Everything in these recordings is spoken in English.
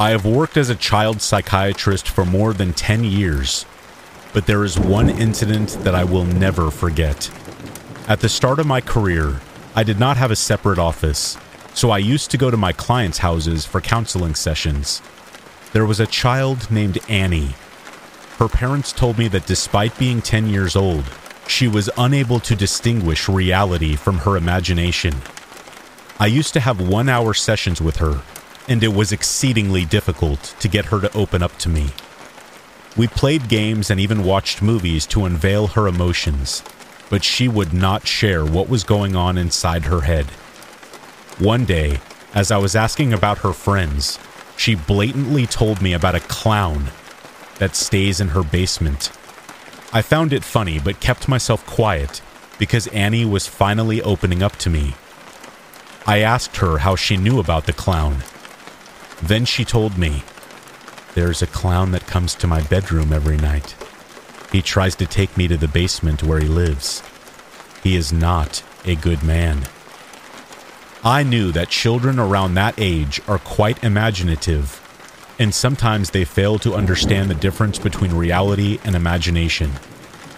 I have worked as a child psychiatrist for more than 10 years, but there is one incident that I will never forget. At the start of my career, I did not have a separate office, so I used to go to my clients' houses for counseling sessions. There was a child named Annie. Her parents told me that despite being 10 years old, she was unable to distinguish reality from her imagination. I used to have one hour sessions with her, and it was exceedingly difficult to get her to open up to me. We played games and even watched movies to unveil her emotions, but she would not share what was going on inside her head. One day, as I was asking about her friends, she blatantly told me about a clown that stays in her basement. I found it funny but kept myself quiet because Annie was finally opening up to me. I asked her how she knew about the clown. Then she told me, There's a clown that comes to my bedroom every night. He tries to take me to the basement where he lives. He is not a good man. I knew that children around that age are quite imaginative, and sometimes they fail to understand the difference between reality and imagination.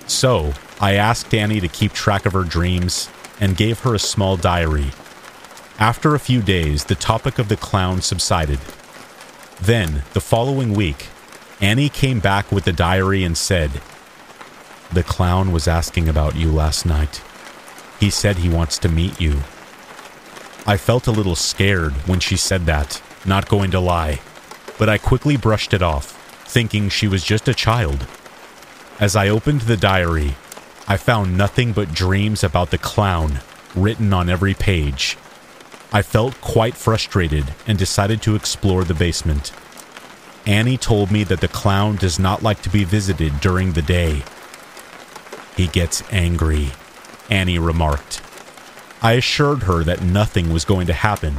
So, I asked Annie to keep track of her dreams and gave her a small diary. After a few days, the topic of the clown subsided. Then, the following week, Annie came back with the diary and said, The clown was asking about you last night. He said he wants to meet you. I felt a little scared when she said that, not going to lie, but I quickly brushed it off, thinking she was just a child. As I opened the diary, I found nothing but dreams about the clown written on every page. I felt quite frustrated and decided to explore the basement. Annie told me that the clown does not like to be visited during the day. He gets angry, Annie remarked. I assured her that nothing was going to happen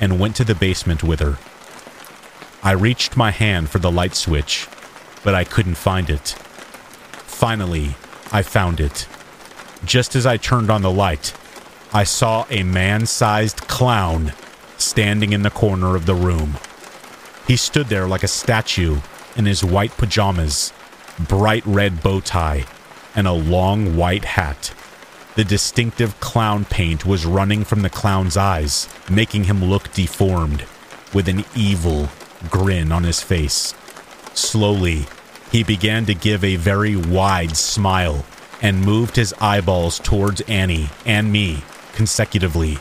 and went to the basement with her. I reached my hand for the light switch, but I couldn't find it. Finally, I found it. Just as I turned on the light, I saw a man sized clown standing in the corner of the room. He stood there like a statue in his white pajamas, bright red bow tie, and a long white hat. The distinctive clown paint was running from the clown's eyes, making him look deformed, with an evil grin on his face. Slowly, he began to give a very wide smile and moved his eyeballs towards Annie and me consecutively.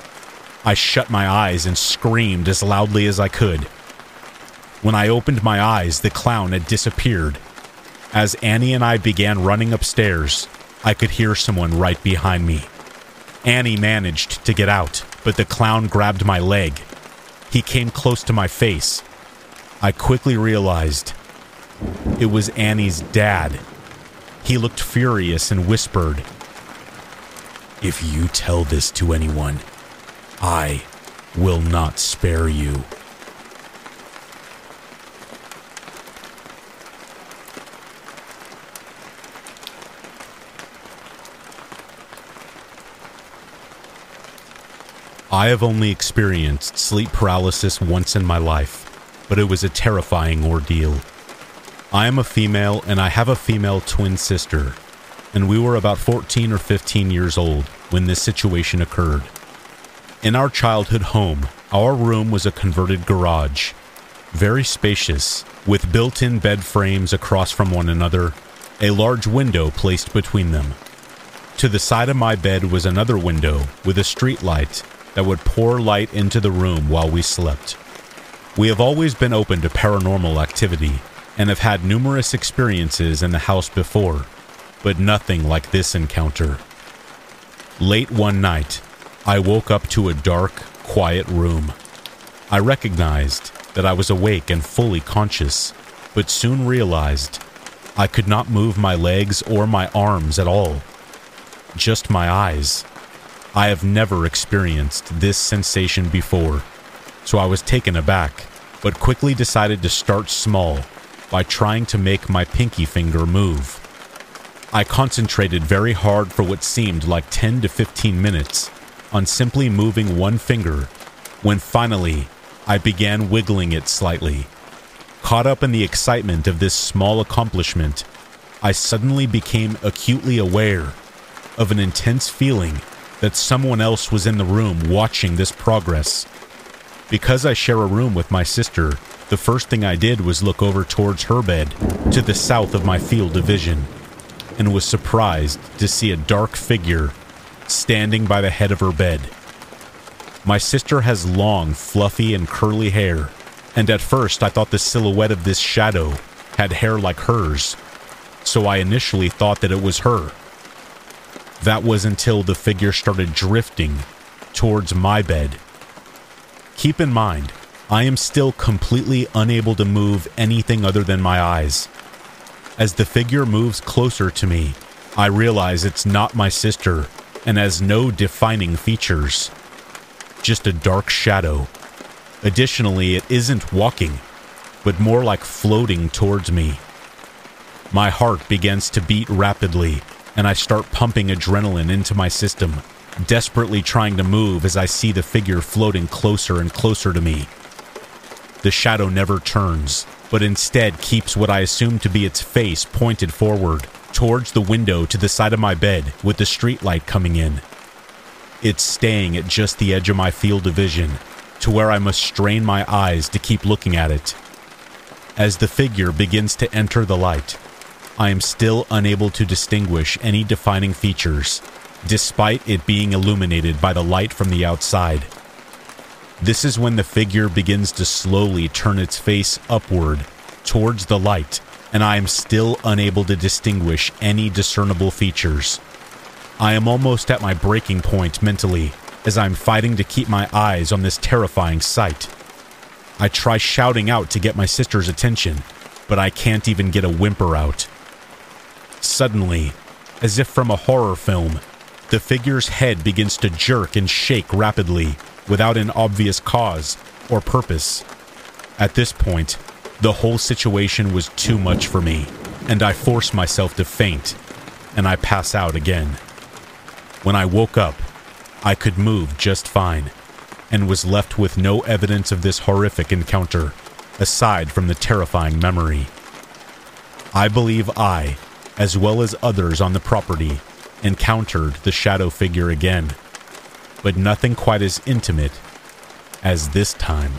I shut my eyes and screamed as loudly as I could. When I opened my eyes, the clown had disappeared. As Annie and I began running upstairs, I could hear someone right behind me. Annie managed to get out, but the clown grabbed my leg. He came close to my face. I quickly realized it was Annie's dad. He looked furious and whispered, If you tell this to anyone, I will not spare you. I have only experienced sleep paralysis once in my life, but it was a terrifying ordeal. I am a female and I have a female twin sister, and we were about 14 or 15 years old when this situation occurred. In our childhood home, our room was a converted garage, very spacious, with built in bed frames across from one another, a large window placed between them. To the side of my bed was another window with a street light that would pour light into the room while we slept. We have always been open to paranormal activity and have had numerous experiences in the house before, but nothing like this encounter. Late one night, I woke up to a dark, quiet room. I recognized that I was awake and fully conscious, but soon realized I could not move my legs or my arms at all. Just my eyes. I have never experienced this sensation before, so I was taken aback, but quickly decided to start small by trying to make my pinky finger move. I concentrated very hard for what seemed like 10 to 15 minutes on simply moving one finger when finally I began wiggling it slightly Caught up in the excitement of this small accomplishment, I suddenly became acutely aware of an intense feeling that someone else was in the room watching this progress. Because I share a room with my sister, the first thing I did was look over towards her bed to the south of my field of vision and was surprised to see a dark figure standing by the head of her bed. My sister has long, fluffy, and curly hair, and at first I thought the silhouette of this shadow had hair like hers, so I initially thought that it was her. That was until the figure started drifting towards my bed. Keep in mind, I am still completely unable to move anything other than my eyes. As the figure moves closer to me, I realize it's not my sister and has no defining features. Just a dark shadow. Additionally, it isn't walking, but more like floating towards me. My heart begins to beat rapidly, and I start pumping adrenaline into my system, desperately trying to move as I see the figure floating closer and closer to me. The shadow never turns, but instead keeps what I assume to be its face pointed forward, towards the window to the side of my bed with the streetlight coming in. It's staying at just the edge of my field of vision, to where I must strain my eyes to keep looking at it. As the figure begins to enter the light, I am still unable to distinguish any defining features, despite it being illuminated by the light from the outside. This is when the figure begins to slowly turn its face upward towards the light, and I am still unable to distinguish any discernible features. I am almost at my breaking point mentally as I'm fighting to keep my eyes on this terrifying sight. I try shouting out to get my sister's attention, but I can't even get a whimper out. Suddenly, as if from a horror film, the figure's head begins to jerk and shake rapidly without an obvious cause or purpose. At this point, the whole situation was too much for me, and I force myself to faint, and I pass out again. When I woke up, I could move just fine, and was left with no evidence of this horrific encounter, aside from the terrifying memory. I believe I, as well as others on the property, encountered the shadow figure again, but nothing quite as intimate as this time.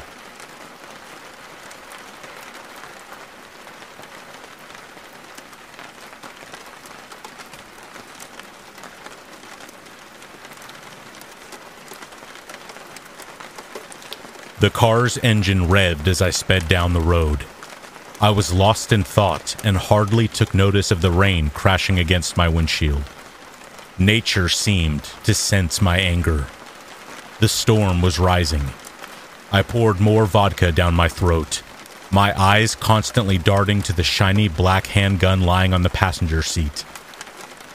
The car's engine revved as I sped down the road. I was lost in thought and hardly took notice of the rain crashing against my windshield. Nature seemed to sense my anger. The storm was rising. I poured more vodka down my throat, my eyes constantly darting to the shiny black handgun lying on the passenger seat.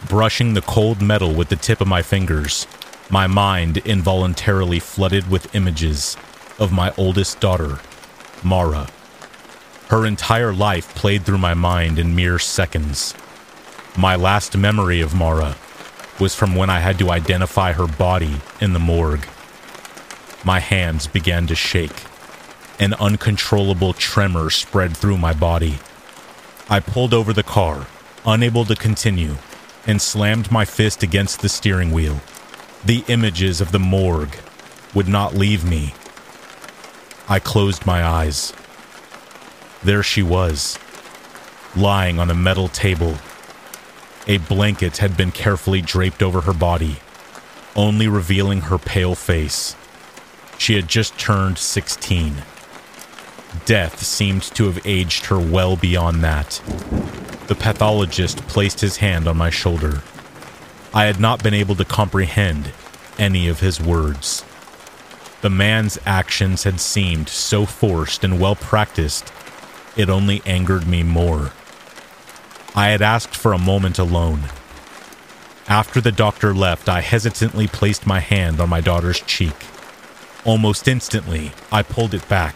Brushing the cold metal with the tip of my fingers, my mind involuntarily flooded with images of my oldest daughter, Mara. Her entire life played through my mind in mere seconds. My last memory of Mara was from when I had to identify her body in the morgue. My hands began to shake. An uncontrollable tremor spread through my body. I pulled over the car, unable to continue, and slammed my fist against the steering wheel. The images of the morgue would not leave me. I closed my eyes. There she was, lying on a metal table. A blanket had been carefully draped over her body, only revealing her pale face. She had just turned 16. Death seemed to have aged her well beyond that. The pathologist placed his hand on my shoulder. I had not been able to comprehend any of his words. The man's actions had seemed so forced and well practiced it only angered me more. I had asked for a moment alone. After the doctor left, I hesitantly placed my hand on my daughter's cheek. Almost instantly, I pulled it back.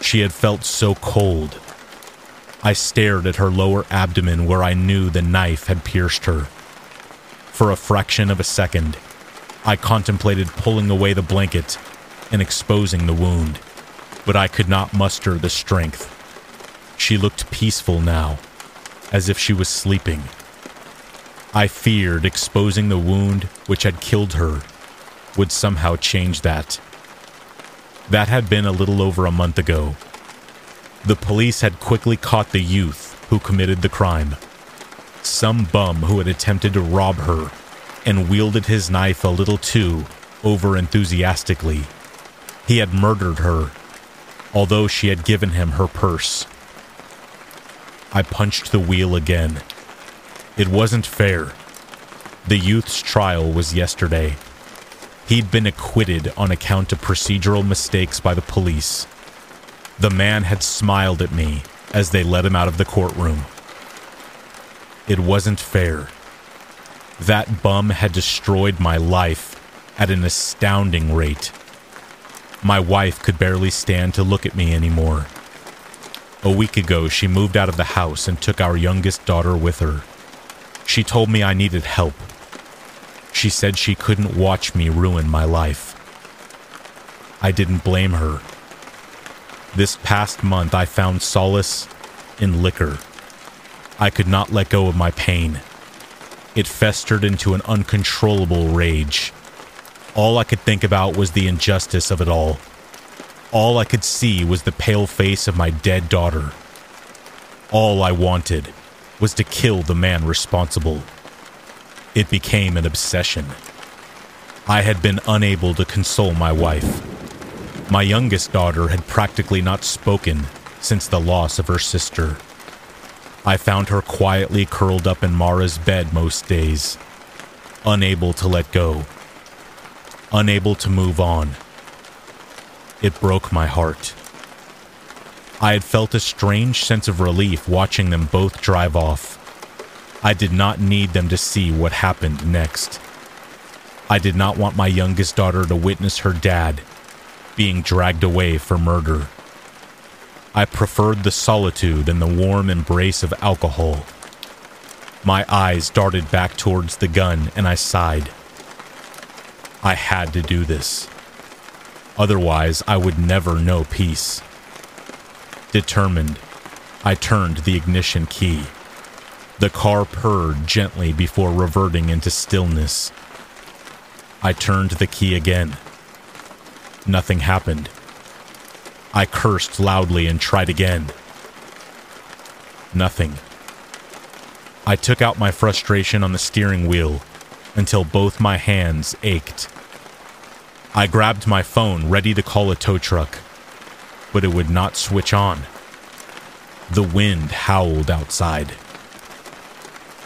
She had felt so cold. I stared at her lower abdomen where I knew the knife had pierced her. For a fraction of a second, I contemplated pulling away the blanket and exposing the wound but I could not muster the strength She looked peaceful now, as if she was sleeping. I feared exposing the wound which had killed her would somehow change that. That had been a little over a month ago. The police had quickly caught the youth who committed the crime. Some bum who had attempted to rob her and wielded his knife a little too over enthusiastically. He had murdered her, although she had given him her purse. I punched the wheel again. It wasn't fair. The youth's trial was yesterday. He'd been acquitted on account of procedural mistakes by the police. The man had smiled at me as they led him out of the courtroom. It wasn't fair. That bum had destroyed my life at an astounding rate. My wife could barely stand to look at me anymore. A week ago, she moved out of the house and took our youngest daughter with her. She told me I needed help. She said she couldn't watch me ruin my life. I didn't blame her. This past month, I found solace in liquor. I could not let go of my pain. It festered into an uncontrollable rage. All I could think about was the injustice of it all. All I could see was the pale face of my dead daughter. All I wanted was to kill the man responsible. It became an obsession. I had been unable to console my wife. My youngest daughter had practically not spoken since the loss of her sister. I found her quietly curled up in Mara's bed most days, unable to let go, unable to move on. It broke my heart. I had felt a strange sense of relief watching them both drive off. I did not need them to see what happened next. I did not want my youngest daughter to witness her dad being dragged away for murder. I preferred the solitude and the warm embrace of alcohol. My eyes darted back towards the gun and I sighed. I had to do this. Otherwise, I would never know peace. Determined, I turned the ignition key. The car purred gently before reverting into stillness. I turned the key again. Nothing happened. I cursed loudly and tried again. Nothing. I took out my frustration on the steering wheel until both my hands ached. I grabbed my phone, ready to call a tow truck, but it would not switch on. The wind howled outside.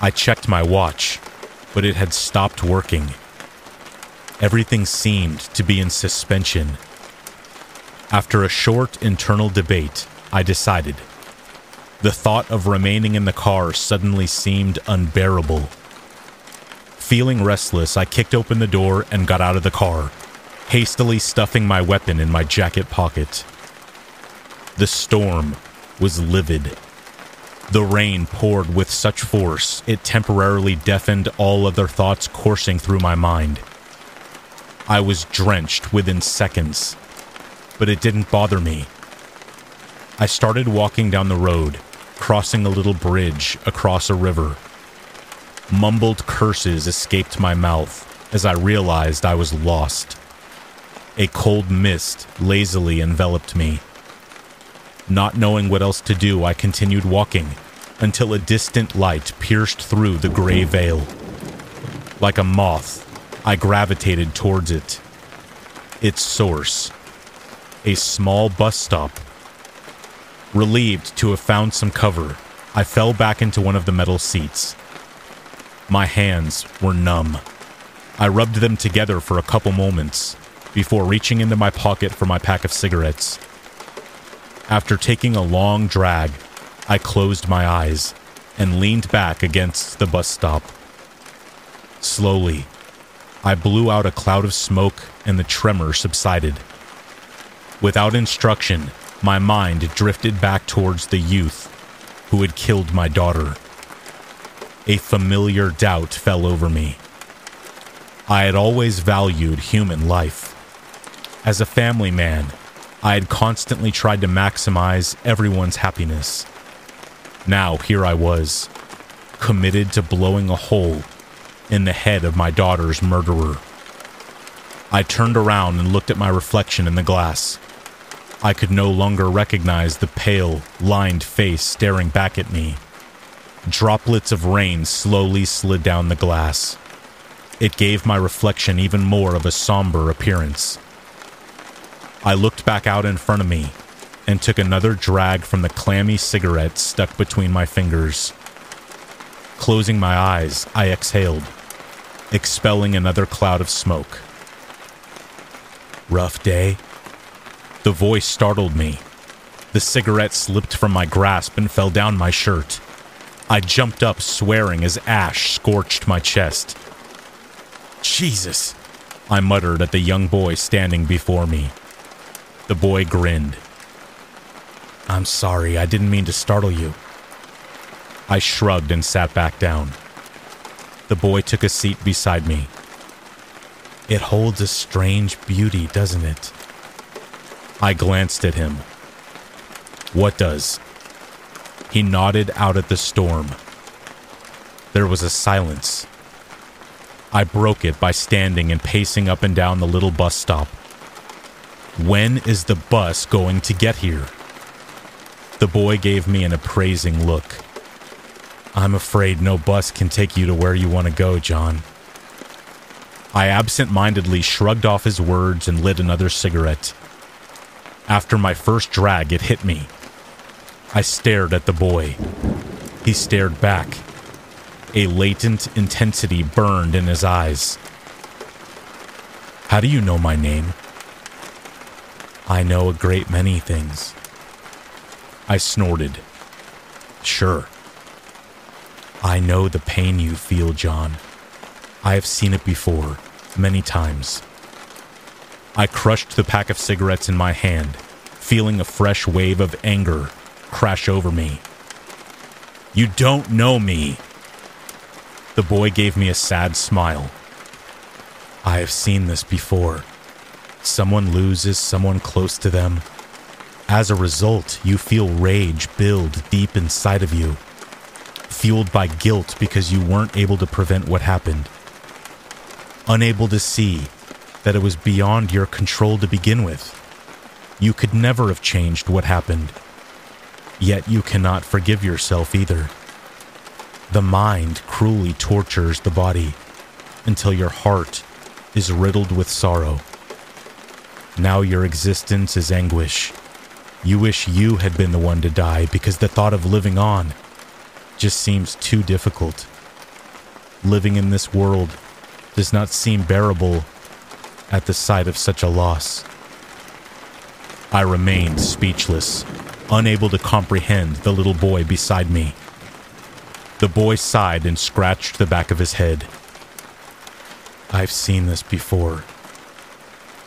I checked my watch, but it had stopped working. Everything seemed to be in suspension after a short internal debate, I decided. The thought of remaining in the car suddenly seemed unbearable. Feeling restless, I kicked open the door and got out of the car, hastily stuffing my weapon in my jacket pocket. The storm was livid. The rain poured with such force it temporarily deafened all other thoughts coursing through my mind. I was drenched within seconds but it didn't bother me. I started walking down the road, crossing a little bridge across a river. Mumbled curses escaped my mouth as I realized I was lost. A cold mist lazily enveloped me. Not knowing what else to do, I continued walking until a distant light pierced through the gray veil. Like a moth, I gravitated towards it. Its source a small bus stop. Relieved to have found some cover, I fell back into one of the metal seats. My hands were numb. I rubbed them together for a couple moments before reaching into my pocket for my pack of cigarettes. After taking a long drag, I closed my eyes and leaned back against the bus stop. Slowly, I blew out a cloud of smoke and the tremor subsided. Without instruction, my mind drifted back towards the youth who had killed my daughter. A familiar doubt fell over me. I had always valued human life. As a family man, I had constantly tried to maximize everyone's happiness, Now, here I was, committed to blowing a hole in the head of my daughter's murderer. I turned around and looked at my reflection in the glass. I could no longer recognize the pale, lined face staring back at me. Droplets of rain slowly slid down the glass. It gave my reflection even more of a somber appearance. I looked back out in front of me and took another drag from the clammy cigarette stuck between my fingers. Closing my eyes, I exhaled, expelling another cloud of smoke. Rough day? The voice startled me. The cigarette slipped from my grasp and fell down my shirt. I jumped up, swearing as ash scorched my chest. Jesus, I muttered at the young boy standing before me. The boy grinned. I'm sorry, I didn't mean to startle you. I shrugged and sat back down. The boy took a seat beside me. It holds a strange beauty, doesn't it? I glanced at him. What does? He nodded out at the storm. There was a silence. I broke it by standing and pacing up and down the little bus stop. When is the bus going to get here? The boy gave me an appraising look. I'm afraid no bus can take you to where you want to go, John. I absent mindedly shrugged off his words and lit another cigarette. After my first drag, it hit me. I stared at the boy. He stared back. A latent intensity burned in his eyes. How do you know my name? I know a great many things. I snorted. Sure. I know the pain you feel, John. I have seen it before, many times. I crushed the pack of cigarettes in my hand, feeling a fresh wave of anger crash over me. You don't know me. The boy gave me a sad smile. I have seen this before. Someone loses someone close to them. As a result, you feel rage build deep inside of you, fueled by guilt because you weren't able to prevent what happened unable to see that it was beyond your control to begin with. You could never have changed what happened. Yet you cannot forgive yourself either. The mind cruelly tortures the body until your heart is riddled with sorrow. Now your existence is anguish. You wish you had been the one to die because the thought of living on just seems too difficult. Living in this world does not seem bearable at the sight of such a loss. I remained speechless, unable to comprehend the little boy beside me. The boy sighed and scratched the back of his head. I've seen this before.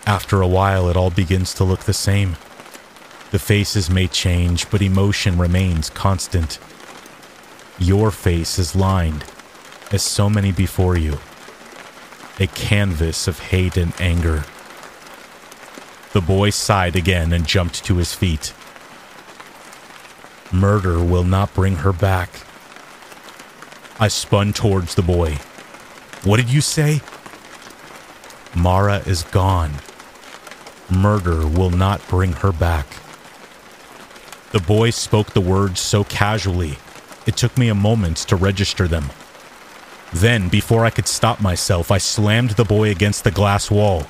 After a while, it all begins to look the same. The faces may change, but emotion remains constant. Your face is lined, as so many before you a canvas of hate and anger. The boy sighed again and jumped to his feet. Murder will not bring her back. I spun towards the boy. What did you say? Mara is gone. Murder will not bring her back. The boy spoke the words so casually, it took me a moment to register them. Then, before I could stop myself, I slammed the boy against the glass wall.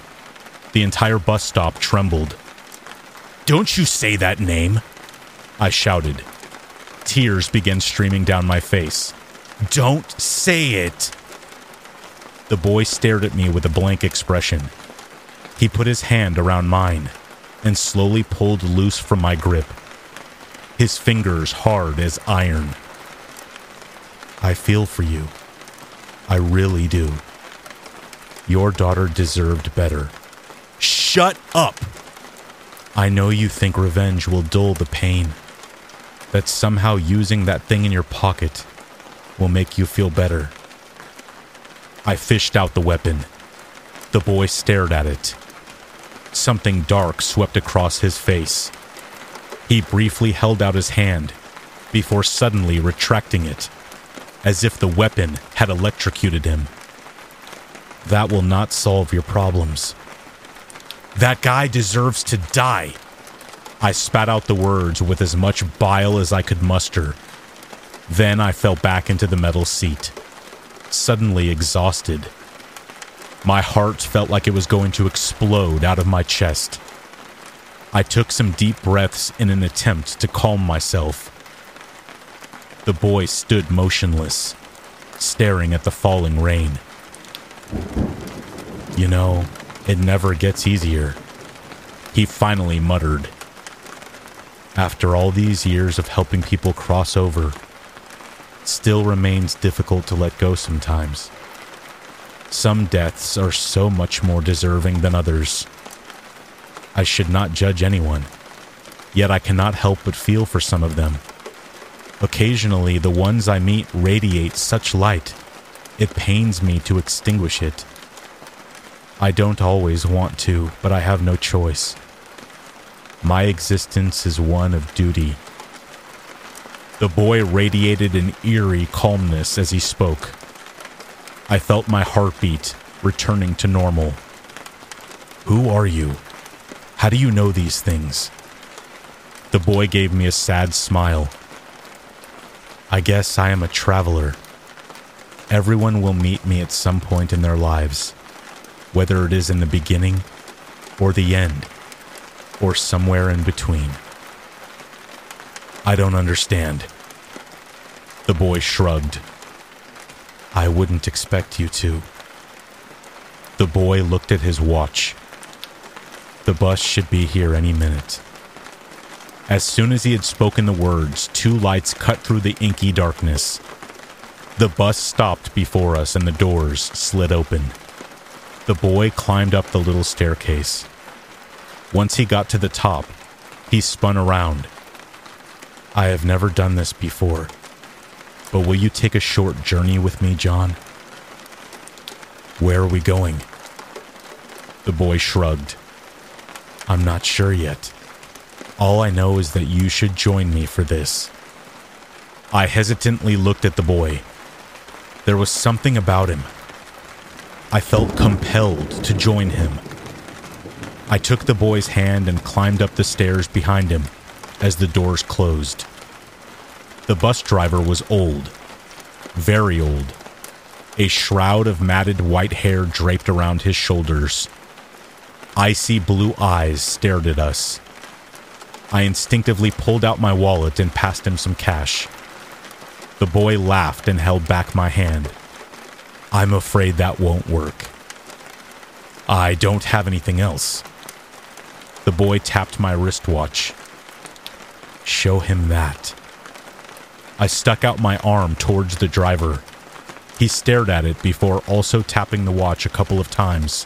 The entire bus stop trembled. Don't you say that name! I shouted. Tears began streaming down my face. Don't say it! The boy stared at me with a blank expression. He put his hand around mine and slowly pulled loose from my grip, his fingers hard as iron. I feel for you, I really do. Your daughter deserved better. Shut up! I know you think revenge will dull the pain. That somehow using that thing in your pocket will make you feel better. I fished out the weapon. The boy stared at it. Something dark swept across his face. He briefly held out his hand, before suddenly retracting it, as if the weapon had electrocuted him. That will not solve your problems. That guy deserves to die. I spat out the words with as much bile as I could muster. Then I fell back into the metal seat, suddenly exhausted. My heart felt like it was going to explode out of my chest. I took some deep breaths in an attempt to calm myself. The boy stood motionless, staring at the falling rain. You know, it never gets easier. He finally muttered. After all these years of helping people cross over, still remains difficult to let go sometimes. Some deaths are so much more deserving than others. I should not judge anyone, yet I cannot help but feel for some of them. Occasionally, the ones I meet radiate such light, it pains me to extinguish it. I don't always want to, but I have no choice. My existence is one of duty. The boy radiated an eerie calmness as he spoke. I felt my heartbeat returning to normal. Who are you? How do you know these things? The boy gave me a sad smile. I guess I am a traveler. Everyone will meet me at some point in their lives whether it is in the beginning or the end or somewhere in between. I don't understand. The boy shrugged. I wouldn't expect you to. The boy looked at his watch. The bus should be here any minute. As soon as he had spoken the words, two lights cut through the inky darkness. The bus stopped before us and the doors slid open. The boy climbed up the little staircase. Once he got to the top, he spun around. I have never done this before, but will you take a short journey with me, John? Where are we going? The boy shrugged. I'm not sure yet. All I know is that you should join me for this. I hesitantly looked at the boy. There was something about him I felt compelled to join him. I took the boy's hand and climbed up the stairs behind him as the doors closed. The bus driver was old, very old. A shroud of matted white hair draped around his shoulders. Icy blue eyes stared at us. I instinctively pulled out my wallet and passed him some cash. The boy laughed and held back my hand. I'm afraid that won't work. I don't have anything else. The boy tapped my wristwatch. Show him that. I stuck out my arm towards the driver. He stared at it before also tapping the watch a couple of times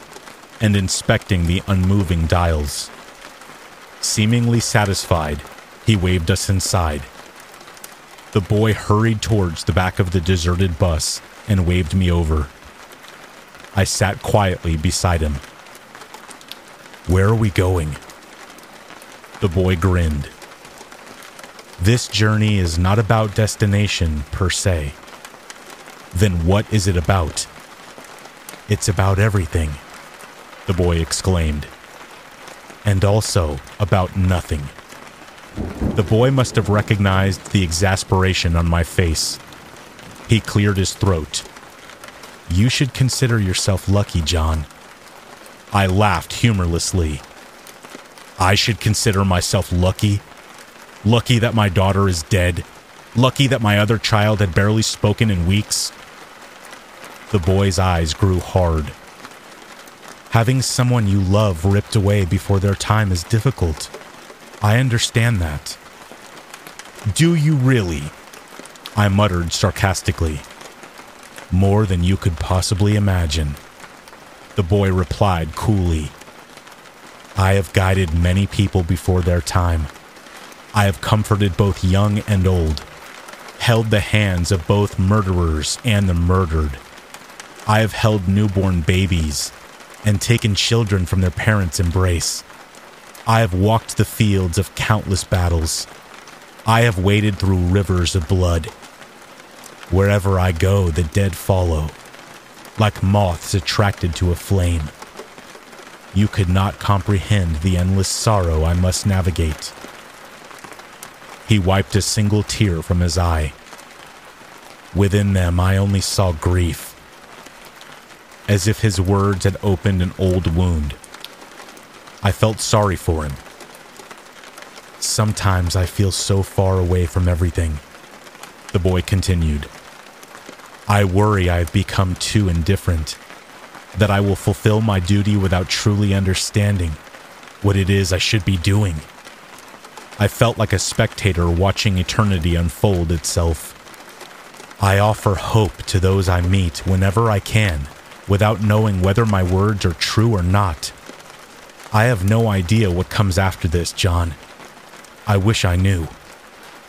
and inspecting the unmoving dials. Seemingly satisfied, he waved us inside. The boy hurried towards the back of the deserted bus and waved me over. I sat quietly beside him. Where are we going? The boy grinned. This journey is not about destination per se. Then what is it about? It's about everything, the boy exclaimed. And also about nothing. The boy must have recognized the exasperation on my face he cleared his throat. You should consider yourself lucky, John. I laughed humorlessly. I should consider myself lucky? Lucky that my daughter is dead? Lucky that my other child had barely spoken in weeks? The boy's eyes grew hard. Having someone you love ripped away before their time is difficult. I understand that. Do you really? I muttered sarcastically. More than you could possibly imagine. The boy replied coolly. I have guided many people before their time. I have comforted both young and old, held the hands of both murderers and the murdered. I have held newborn babies and taken children from their parents' embrace. I have walked the fields of countless battles I have waded through rivers of blood. Wherever I go, the dead follow, like moths attracted to a flame. You could not comprehend the endless sorrow I must navigate. He wiped a single tear from his eye. Within them, I only saw grief, as if his words had opened an old wound. I felt sorry for him. Sometimes I feel so far away from everything, the boy continued. I worry I have become too indifferent, that I will fulfill my duty without truly understanding what it is I should be doing. I felt like a spectator watching eternity unfold itself. I offer hope to those I meet whenever I can, without knowing whether my words are true or not. I have no idea what comes after this, John. I wish I knew.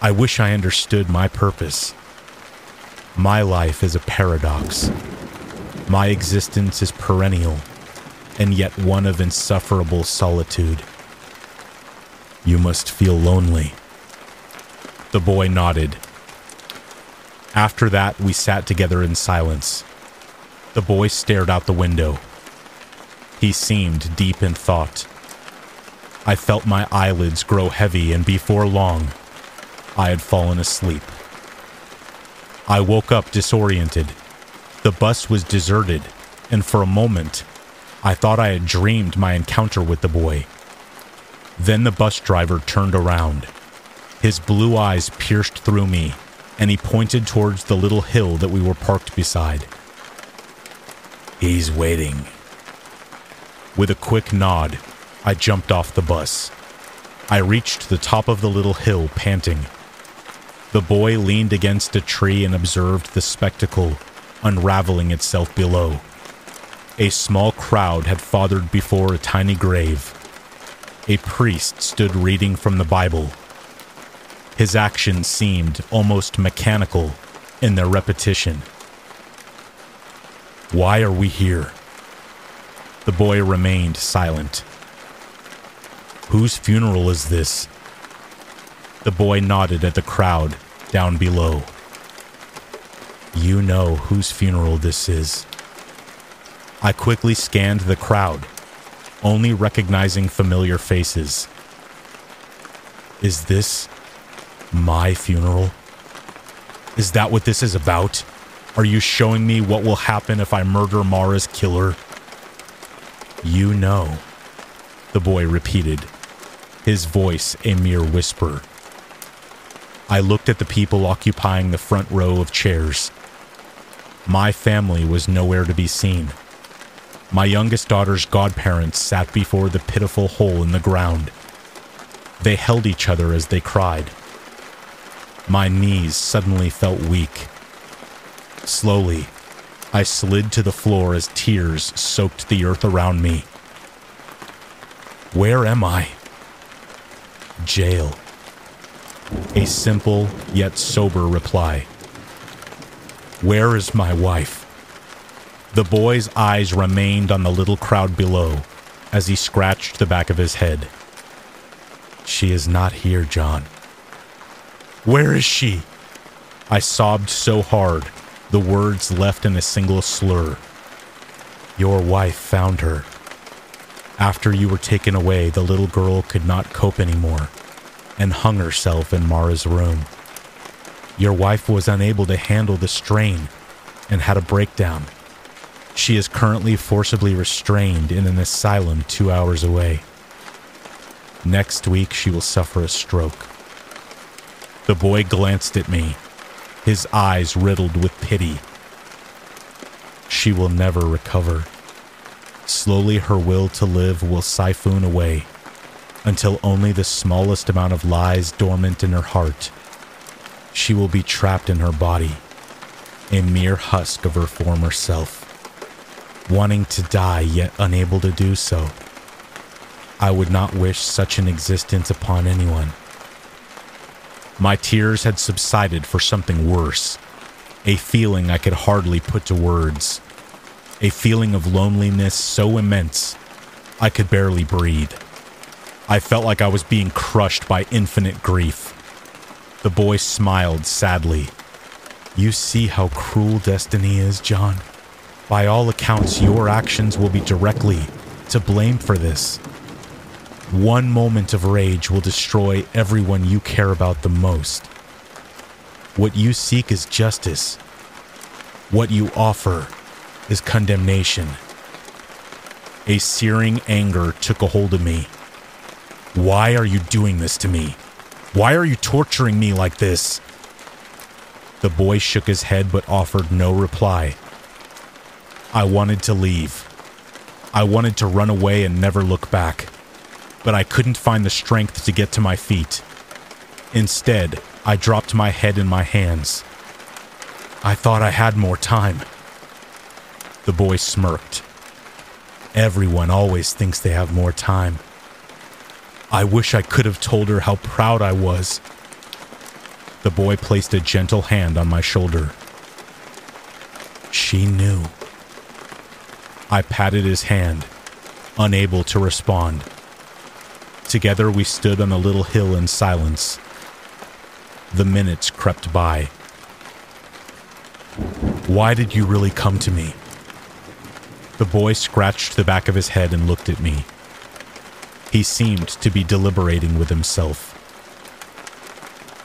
I wish I understood my purpose. My life is a paradox. My existence is perennial, and yet one of insufferable solitude. You must feel lonely. The boy nodded. After that, we sat together in silence. The boy stared out the window. He seemed deep in thought. I felt my eyelids grow heavy, and before long, I had fallen asleep. I woke up disoriented. The bus was deserted, and for a moment, I thought I had dreamed my encounter with the boy. Then the bus driver turned around. His blue eyes pierced through me, and he pointed towards the little hill that we were parked beside. He's waiting. With a quick nod, I jumped off the bus. I reached the top of the little hill, panting. The boy leaned against a tree and observed the spectacle unraveling itself below. A small crowd had fathered before a tiny grave a priest stood reading from the Bible. His actions seemed almost mechanical in their repetition. Why are we here? The boy remained silent. Whose funeral is this? The boy nodded at the crowd down below. You know whose funeral this is. I quickly scanned the crowd only recognizing familiar faces. Is this my funeral? Is that what this is about? Are you showing me what will happen if I murder Mara's killer? You know, the boy repeated, his voice a mere whisper. I looked at the people occupying the front row of chairs. My family was nowhere to be seen. My youngest daughter's godparents sat before the pitiful hole in the ground. They held each other as they cried. My knees suddenly felt weak. Slowly, I slid to the floor as tears soaked the earth around me. Where am I? Jail. A simple yet sober reply. Where is my wife? The boy's eyes remained on the little crowd below as he scratched the back of his head. She is not here, John. Where is she? I sobbed so hard, the words left in a single slur. Your wife found her. After you were taken away, the little girl could not cope anymore and hung herself in Mara's room. Your wife was unable to handle the strain and had a breakdown. She is currently forcibly restrained in an asylum two hours away. Next week, she will suffer a stroke. The boy glanced at me, his eyes riddled with pity. She will never recover. Slowly, her will to live will siphon away until only the smallest amount of lies dormant in her heart. She will be trapped in her body, a mere husk of her former self wanting to die yet unable to do so. I would not wish such an existence upon anyone. My tears had subsided for something worse, a feeling I could hardly put to words, a feeling of loneliness so immense I could barely breathe. I felt like I was being crushed by infinite grief. The boy smiled sadly. You see how cruel destiny is, John? By all accounts, your actions will be directly to blame for this. One moment of rage will destroy everyone you care about the most. What you seek is justice. What you offer is condemnation. A searing anger took a hold of me. Why are you doing this to me? Why are you torturing me like this? The boy shook his head but offered no reply. I wanted to leave. I wanted to run away and never look back, but I couldn't find the strength to get to my feet. Instead, I dropped my head in my hands. I thought I had more time. The boy smirked. Everyone always thinks they have more time. I wish I could have told her how proud I was. The boy placed a gentle hand on my shoulder. She knew. I patted his hand, unable to respond. Together we stood on a little hill in silence. The minutes crept by. Why did you really come to me? The boy scratched the back of his head and looked at me. He seemed to be deliberating with himself.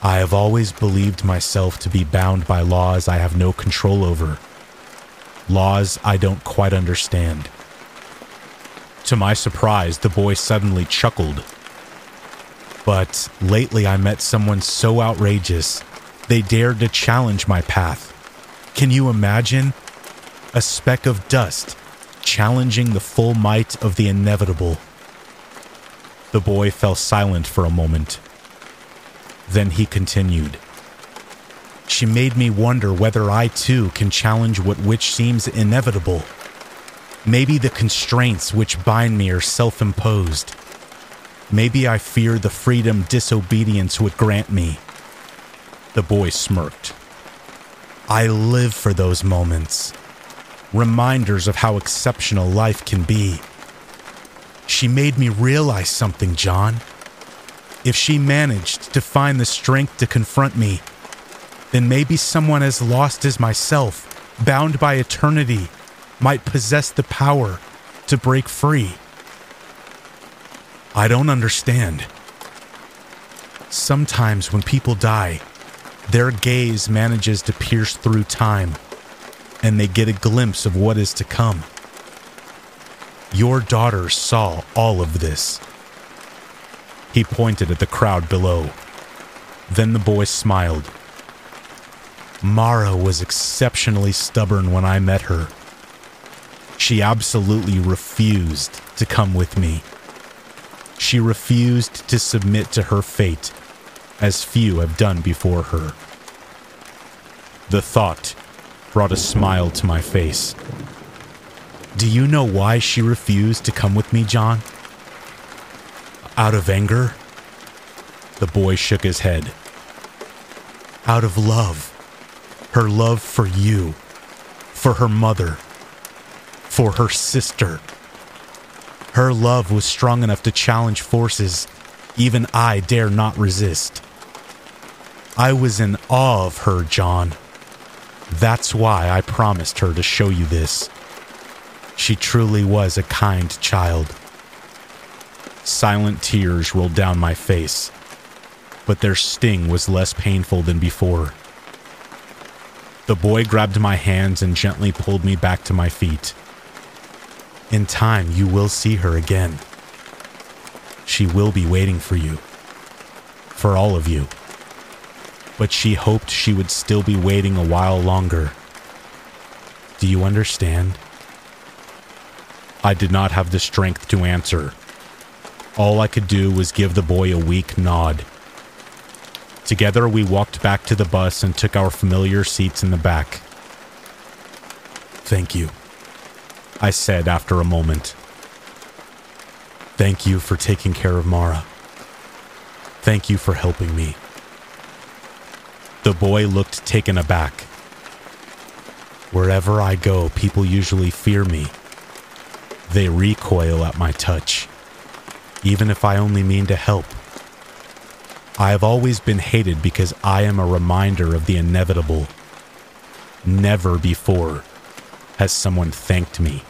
I have always believed myself to be bound by laws I have no control over laws I don't quite understand. To my surprise, the boy suddenly chuckled. But lately I met someone so outrageous, they dared to challenge my path. Can you imagine? A speck of dust challenging the full might of the inevitable. The boy fell silent for a moment. Then he continued. She made me wonder whether I too can challenge what which seems inevitable. Maybe the constraints which bind me are self imposed. Maybe I fear the freedom disobedience would grant me. The boy smirked. I live for those moments, reminders of how exceptional life can be. She made me realize something, John. If she managed to find the strength to confront me, then maybe someone as lost as myself, bound by eternity, might possess the power to break free. I don't understand. Sometimes when people die, their gaze manages to pierce through time, and they get a glimpse of what is to come. Your daughter saw all of this. He pointed at the crowd below. Then the boy smiled Mara was exceptionally stubborn when I met her. She absolutely refused to come with me. She refused to submit to her fate, as few have done before her. The thought brought a smile to my face. Do you know why she refused to come with me, John? Out of anger? The boy shook his head. Out of love her love for you, for her mother, for her sister. Her love was strong enough to challenge forces even I dare not resist. I was in awe of her, John. That's why I promised her to show you this. She truly was a kind child. Silent tears rolled down my face, but their sting was less painful than before. The boy grabbed my hands and gently pulled me back to my feet. In time, you will see her again. She will be waiting for you. For all of you. But she hoped she would still be waiting a while longer. Do you understand? I did not have the strength to answer. All I could do was give the boy a weak nod. Together, we walked back to the bus and took our familiar seats in the back. Thank you, I said after a moment. Thank you for taking care of Mara. Thank you for helping me. The boy looked taken aback. Wherever I go, people usually fear me. They recoil at my touch, even if I only mean to help. I have always been hated because I am a reminder of the inevitable. Never before has someone thanked me.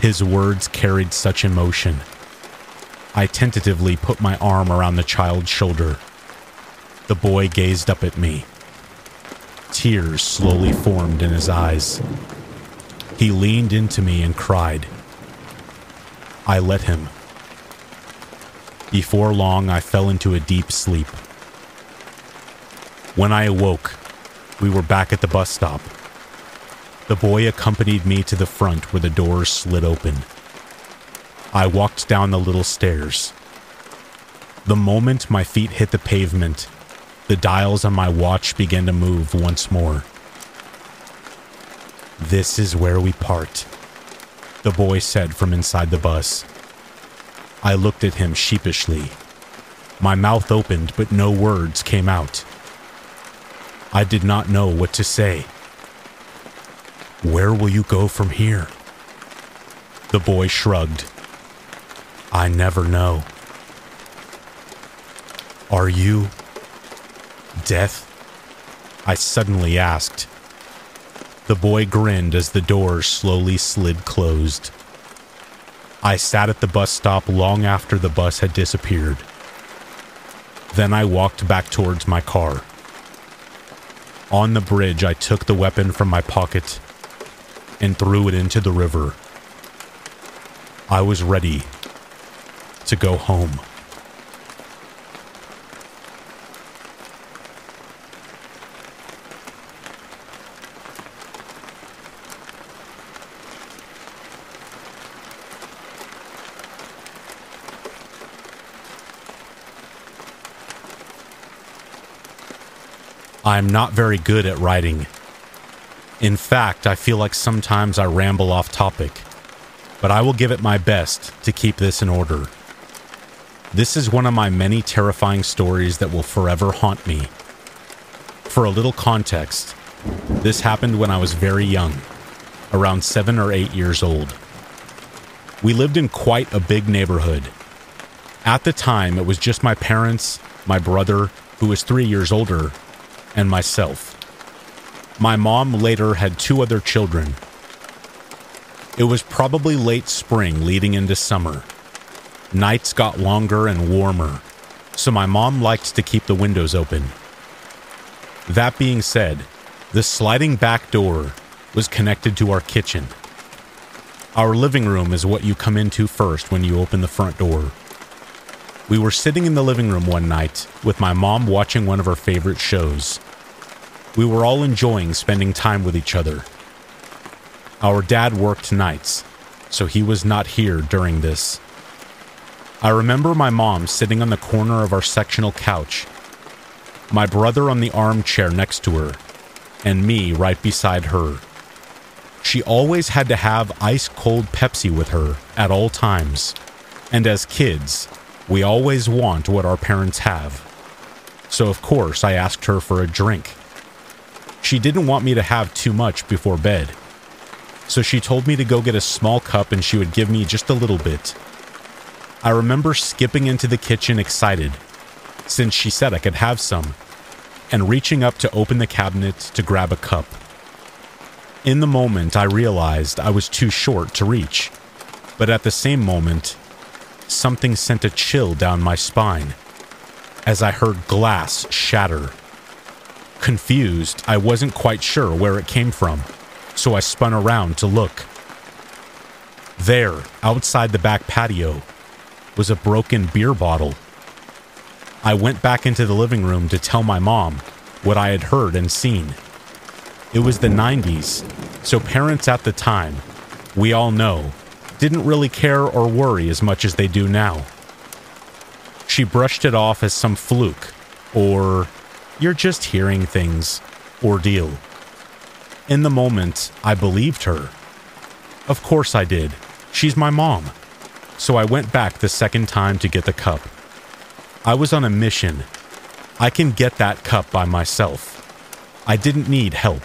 His words carried such emotion. I tentatively put my arm around the child's shoulder. The boy gazed up at me. Tears slowly formed in his eyes. He leaned into me and cried. I let him. Before long, I fell into a deep sleep. When I awoke, we were back at the bus stop. The boy accompanied me to the front where the doors slid open. I walked down the little stairs. The moment my feet hit the pavement, the dials on my watch began to move once more. This is where we part, the boy said from inside the bus. I looked at him sheepishly. My mouth opened, but no words came out. I did not know what to say. Where will you go from here? The boy shrugged. I never know. Are you death? I suddenly asked. The boy grinned as the doors slowly slid closed. I sat at the bus stop long after the bus had disappeared. Then I walked back towards my car. On the bridge, I took the weapon from my pocket and threw it into the river. I was ready to go home. I'm not very good at writing. In fact, I feel like sometimes I ramble off topic, but I will give it my best to keep this in order. This is one of my many terrifying stories that will forever haunt me. For a little context, this happened when I was very young, around seven or eight years old. We lived in quite a big neighborhood. At the time, it was just my parents, my brother, who was three years older, and myself. My mom later had two other children. It was probably late spring leading into summer. Nights got longer and warmer, so my mom liked to keep the windows open. That being said, the sliding back door was connected to our kitchen. Our living room is what you come into first when you open the front door. We were sitting in the living room one night with my mom watching one of her favorite shows. We were all enjoying spending time with each other. Our dad worked nights, so he was not here during this. I remember my mom sitting on the corner of our sectional couch, my brother on the armchair next to her, and me right beside her. She always had to have ice cold Pepsi with her at all times, and as kids, we always want what our parents have. So, of course, I asked her for a drink. She didn't want me to have too much before bed. So she told me to go get a small cup and she would give me just a little bit. I remember skipping into the kitchen excited, since she said I could have some, and reaching up to open the cabinet to grab a cup. In the moment, I realized I was too short to reach, but at the same moment, something sent a chill down my spine as I heard glass shatter Confused, I wasn't quite sure where it came from, so I spun around to look. There, outside the back patio, was a broken beer bottle. I went back into the living room to tell my mom what I had heard and seen. It was the 90s, so parents at the time, we all know, didn't really care or worry as much as they do now. She brushed it off as some fluke, or you're just hearing things. Ordeal. In the moment, I believed her. Of course I did. She's my mom. So I went back the second time to get the cup. I was on a mission. I can get that cup by myself. I didn't need help.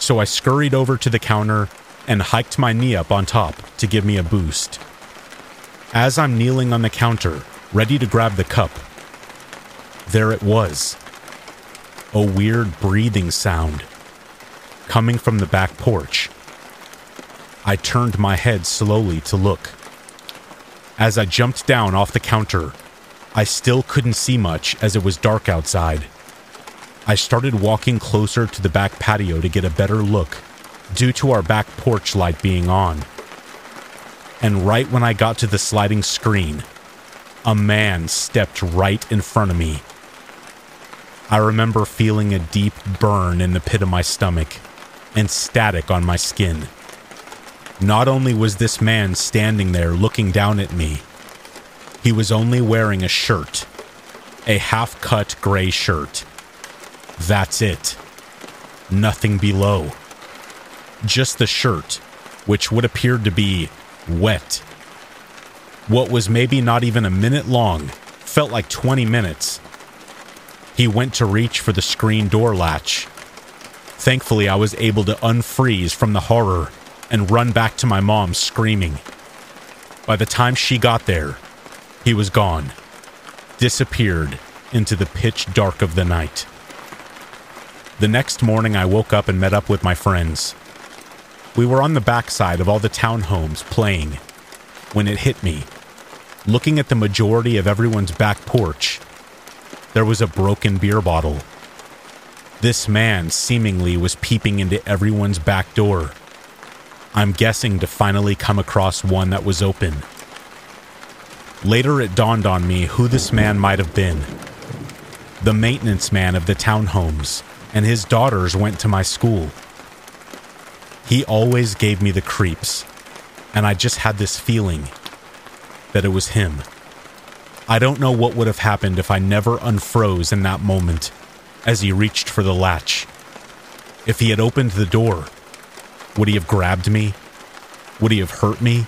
So I scurried over to the counter and hiked my knee up on top to give me a boost. As I'm kneeling on the counter, ready to grab the cup. There it was. A weird breathing sound coming from the back porch. I turned my head slowly to look. As I jumped down off the counter, I still couldn't see much as it was dark outside. I started walking closer to the back patio to get a better look due to our back porch light being on. And right when I got to the sliding screen, a man stepped right in front of me. I remember feeling a deep burn in the pit of my stomach and static on my skin. Not only was this man standing there looking down at me, he was only wearing a shirt, a half cut gray shirt. That's it. Nothing below. Just the shirt, which would appear to be wet. What was maybe not even a minute long felt like 20 minutes. He went to reach for the screen door latch. Thankfully, I was able to unfreeze from the horror and run back to my mom screaming. By the time she got there, he was gone, disappeared into the pitch dark of the night. The next morning, I woke up and met up with my friends. We were on the backside of all the townhomes playing when it hit me. Looking at the majority of everyone's back porch, there was a broken beer bottle. This man seemingly was peeping into everyone's back door. I'm guessing to finally come across one that was open. Later, it dawned on me who this man might have been. The maintenance man of the townhomes and his daughters went to my school. He always gave me the creeps, and I just had this feeling that it was him. I don't know what would have happened if I never unfroze in that moment as he reached for the latch. If he had opened the door, would he have grabbed me? Would he have hurt me?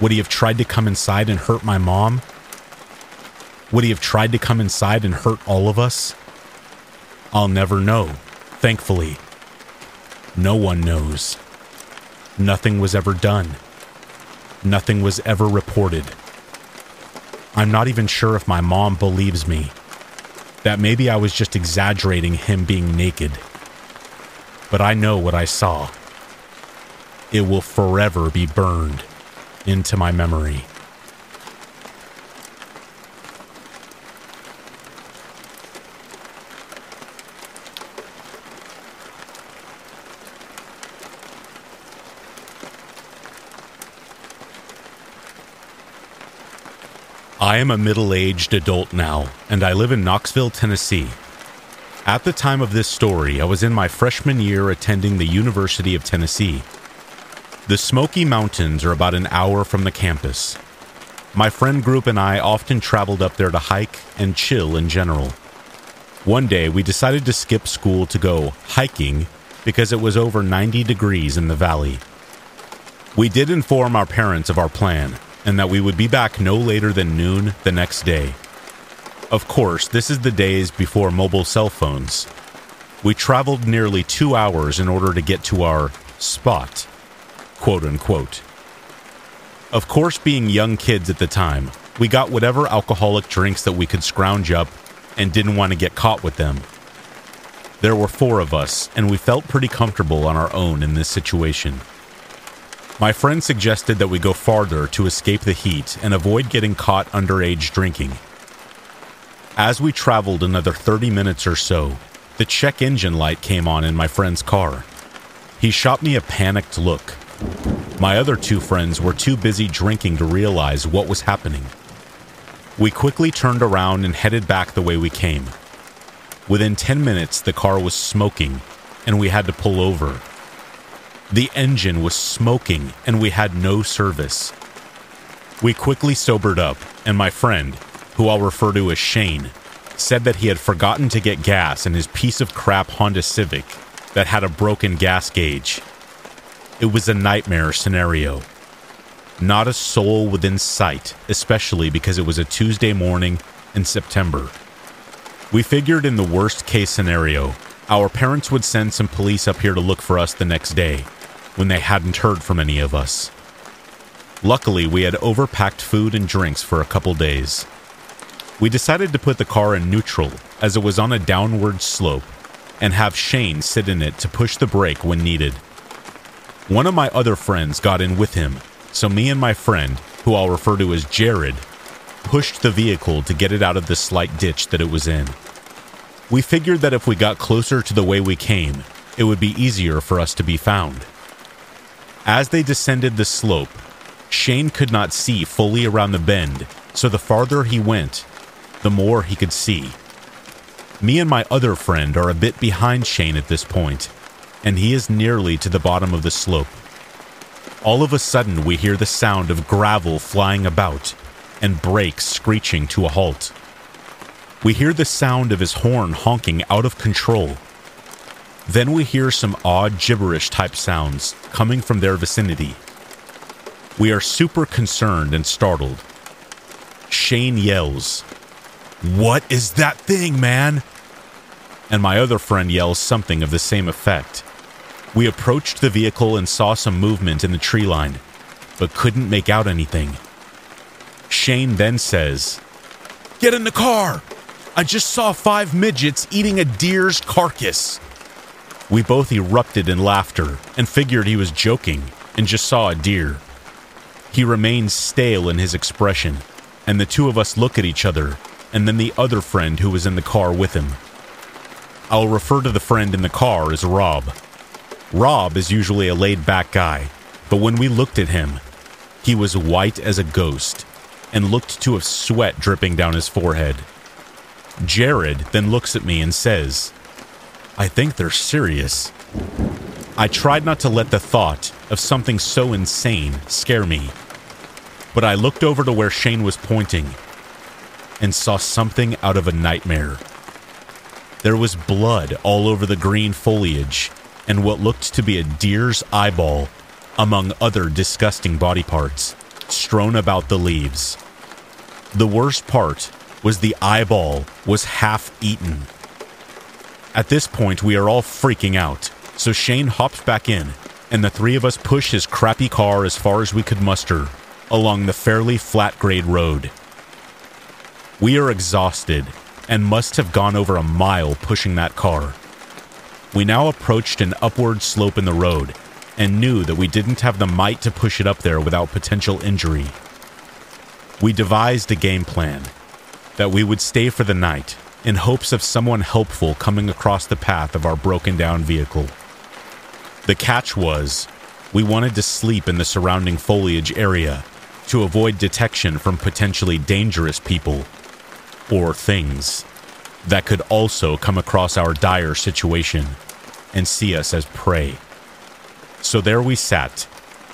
Would he have tried to come inside and hurt my mom? Would he have tried to come inside and hurt all of us? I'll never know, thankfully. No one knows. Nothing was ever done. Nothing was ever reported. I'm not even sure if my mom believes me. That maybe I was just exaggerating him being naked. But I know what I saw. It will forever be burned into my memory. I am a middle aged adult now, and I live in Knoxville, Tennessee. At the time of this story, I was in my freshman year attending the University of Tennessee. The Smoky Mountains are about an hour from the campus. My friend group and I often traveled up there to hike and chill in general. One day, we decided to skip school to go hiking because it was over 90 degrees in the valley. We did inform our parents of our plan, and that we would be back no later than noon the next day. Of course, this is the days before mobile cell phones. We traveled nearly two hours in order to get to our spot, quote unquote. Of course, being young kids at the time, we got whatever alcoholic drinks that we could scrounge up and didn't want to get caught with them. There were four of us, and we felt pretty comfortable on our own in this situation. My friend suggested that we go farther to escape the heat and avoid getting caught underage drinking. As we traveled another 30 minutes or so, the check engine light came on in my friend's car. He shot me a panicked look. My other two friends were too busy drinking to realize what was happening. We quickly turned around and headed back the way we came. Within 10 minutes, the car was smoking, and we had to pull over. The engine was smoking and we had no service. We quickly sobered up, and my friend, who I'll refer to as Shane, said that he had forgotten to get gas in his piece of crap Honda Civic that had a broken gas gauge. It was a nightmare scenario. Not a soul within sight, especially because it was a Tuesday morning in September. We figured in the worst case scenario, our parents would send some police up here to look for us the next day when they hadn't heard from any of us. Luckily, we had overpacked food and drinks for a couple days. We decided to put the car in neutral as it was on a downward slope and have Shane sit in it to push the brake when needed. One of my other friends got in with him, so me and my friend, who I'll refer to as Jared, pushed the vehicle to get it out of the slight ditch that it was in. We figured that if we got closer to the way we came, it would be easier for us to be found. As they descended the slope, Shane could not see fully around the bend, so the farther he went, the more he could see. Me and my other friend are a bit behind Shane at this point, and he is nearly to the bottom of the slope. All of a sudden, we hear the sound of gravel flying about and brakes screeching to a halt. We hear the sound of his horn honking out of control. Then we hear some odd gibberish type sounds coming from their vicinity. We are super concerned and startled. Shane yells, What is that thing, man? And my other friend yells something of the same effect. We approached the vehicle and saw some movement in the tree line, but couldn't make out anything. Shane then says, Get in the car! I just saw five midgets eating a deer's carcass. We both erupted in laughter and figured he was joking and just saw a deer. He remains stale in his expression, and the two of us look at each other and then the other friend who was in the car with him. I'll refer to the friend in the car as Rob. Rob is usually a laid back guy, but when we looked at him, he was white as a ghost and looked to have sweat dripping down his forehead. Jared then looks at me and says, I think they're serious. I tried not to let the thought of something so insane scare me, but I looked over to where Shane was pointing and saw something out of a nightmare. There was blood all over the green foliage and what looked to be a deer's eyeball, among other disgusting body parts strewn about the leaves. The worst part was the eyeball was half eaten. At this point, we are all freaking out, so Shane hops back in, and the three of us push his crappy car as far as we could muster along the fairly flat grade road. We are exhausted and must have gone over a mile pushing that car. We now approached an upward slope in the road and knew that we didn't have the might to push it up there without potential injury. We devised a game plan that we would stay for the night in hopes of someone helpful coming across the path of our broken down vehicle. The catch was, we wanted to sleep in the surrounding foliage area to avoid detection from potentially dangerous people or things that could also come across our dire situation and see us as prey. So there we sat,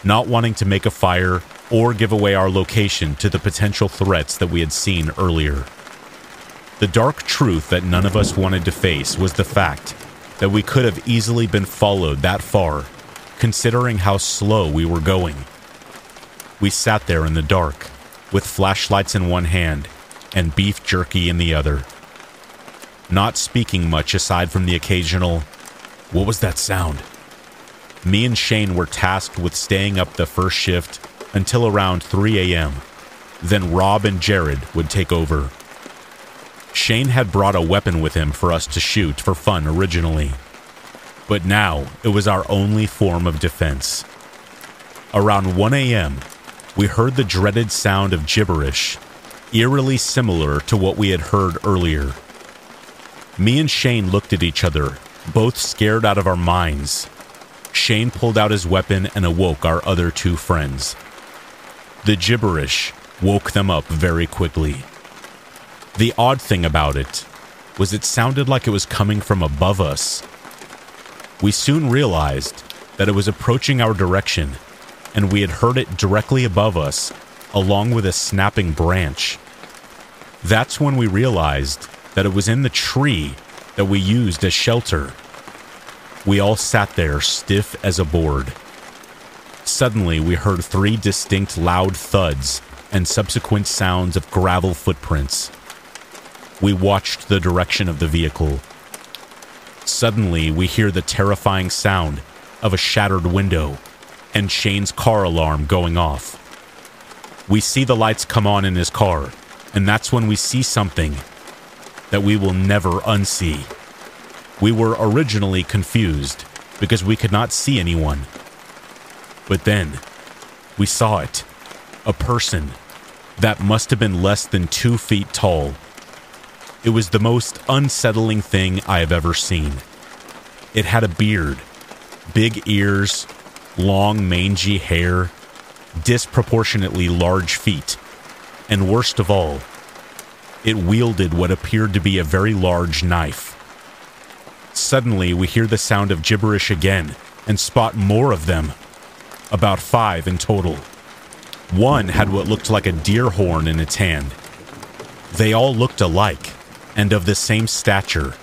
not wanting to make a fire or give away our location to the potential threats that we had seen earlier. The dark truth that none of us wanted to face was the fact that we could have easily been followed that far, considering how slow we were going. We sat there in the dark, with flashlights in one hand and beef jerky in the other. Not speaking much aside from the occasional, What was that sound? Me and Shane were tasked with staying up the first shift until around 3 a.m. Then Rob and Jared would take over. Shane had brought a weapon with him for us to shoot for fun originally, but now it was our only form of defense. Around 1 a.m., we heard the dreaded sound of gibberish, eerily similar to what we had heard earlier. Me and Shane looked at each other, both scared out of our minds. Shane pulled out his weapon and awoke our other two friends. The gibberish woke them up very quickly. The odd thing about it was it sounded like it was coming from above us. We soon realized that it was approaching our direction, and we had heard it directly above us, along with a snapping branch. That's when we realized that it was in the tree that we used as shelter. We all sat there stiff as a board. Suddenly, we heard three distinct loud thuds and subsequent sounds of gravel footprints. We watched the direction of the vehicle. Suddenly, we hear the terrifying sound of a shattered window and Shane's car alarm going off. We see the lights come on in his car, And that's when we see something that we will never unsee. We were originally confused because we could not see anyone. But then we saw it a person that must have been less than two feet tall. It was the most unsettling thing I have ever seen. It had a beard, big ears, long, mangy hair, disproportionately large feet, and worst of all, it wielded what appeared to be a very large knife. Suddenly, we hear the sound of gibberish again and spot more of them, about five in total. One had what looked like a deer horn in its hand. They all looked alike and of the same stature.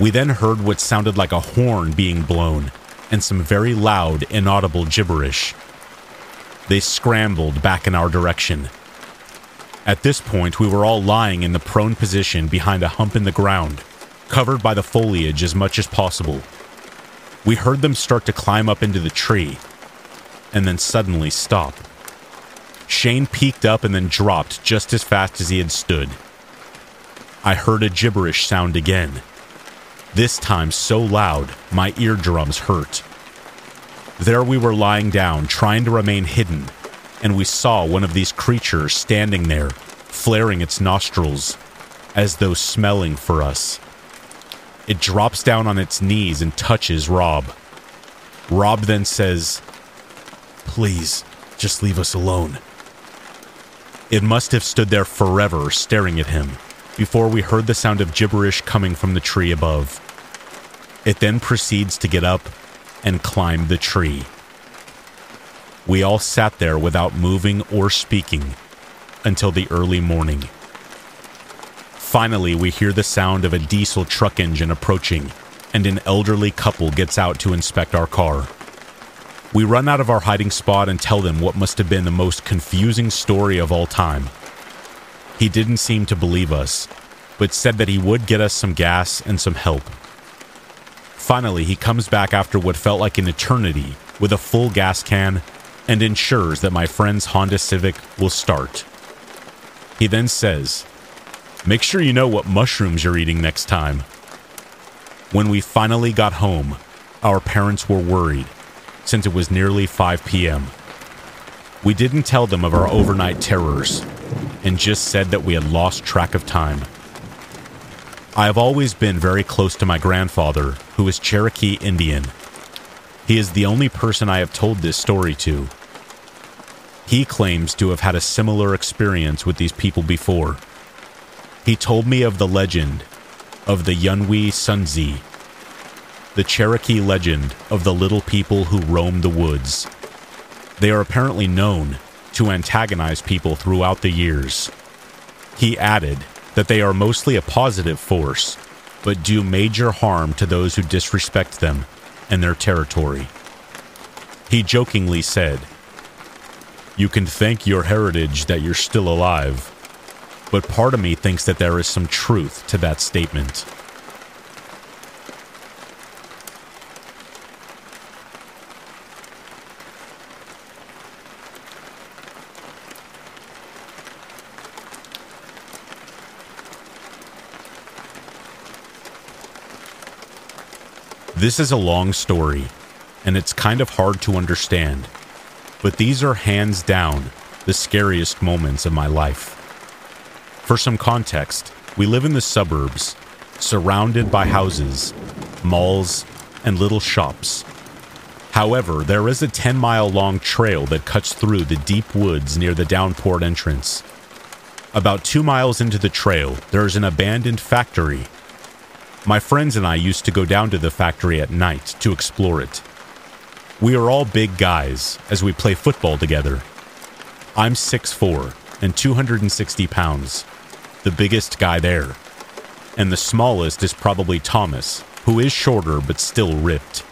We then heard what sounded like a horn being blown and some very loud, inaudible gibberish. They scrambled back in our direction. At this point, we were all lying in the prone position behind a hump in the ground, covered by the foliage as much as possible. We heard them start to climb up into the tree, and then suddenly stop. Shane peeked up and then dropped just as fast as he had stood. I heard a gibberish sound again, this time so loud my eardrums hurt. There we were lying down, trying to remain hidden, and we saw one of these creatures standing there, flaring its nostrils, as though smelling for us. It drops down on its knees and touches Rob. Rob then says, Please, just leave us alone. It must have stood there forever staring at him before we heard the sound of gibberish coming from the tree above. It then proceeds to get up and climb the tree. We all sat there without moving or speaking until the early morning. Finally, we hear the sound of a diesel truck engine approaching, and an elderly couple gets out to inspect our car. We run out of our hiding spot and tell them what must have been the most confusing story of all time. He didn't seem to believe us, but said that he would get us some gas and some help. Finally, he comes back after what felt like an eternity with a full gas can and ensures that my friend's Honda Civic will start. He then says, Make sure you know what mushrooms you're eating next time. When we finally got home, our parents were worried, since it was nearly 5 p.m. We didn't tell them of our overnight terrors, and just said that we had lost track of time. I have always been very close to my grandfather, who is Cherokee Indian. He is the only person I have told this story to. He claims to have had a similar experience with these people before. He told me of the legend of the Yunwi Tsunsdi, the Cherokee legend of the little people who roam the woods. They are apparently known to antagonize people throughout the years. He added that they are mostly a positive force, but do major harm to those who disrespect them and their territory. He jokingly said, You can thank your heritage that you're still alive, but part of me thinks that there is some truth to that statement. This is a long story, and it's kind of hard to understand, but these are hands down the scariest moments of my life. For some context, we live in the suburbs, surrounded by houses, malls, and little shops. However, there is a 10 mile long trail that cuts through the deep woods near the downport entrance. About two miles into the trail, there is an abandoned factory my friends and I used to go down to the factory at night to explore it. We are all big guys as we play football together. I'm 6'4 and 260 pounds, the biggest guy there. And the smallest is probably Thomas, who is shorter but still ripped.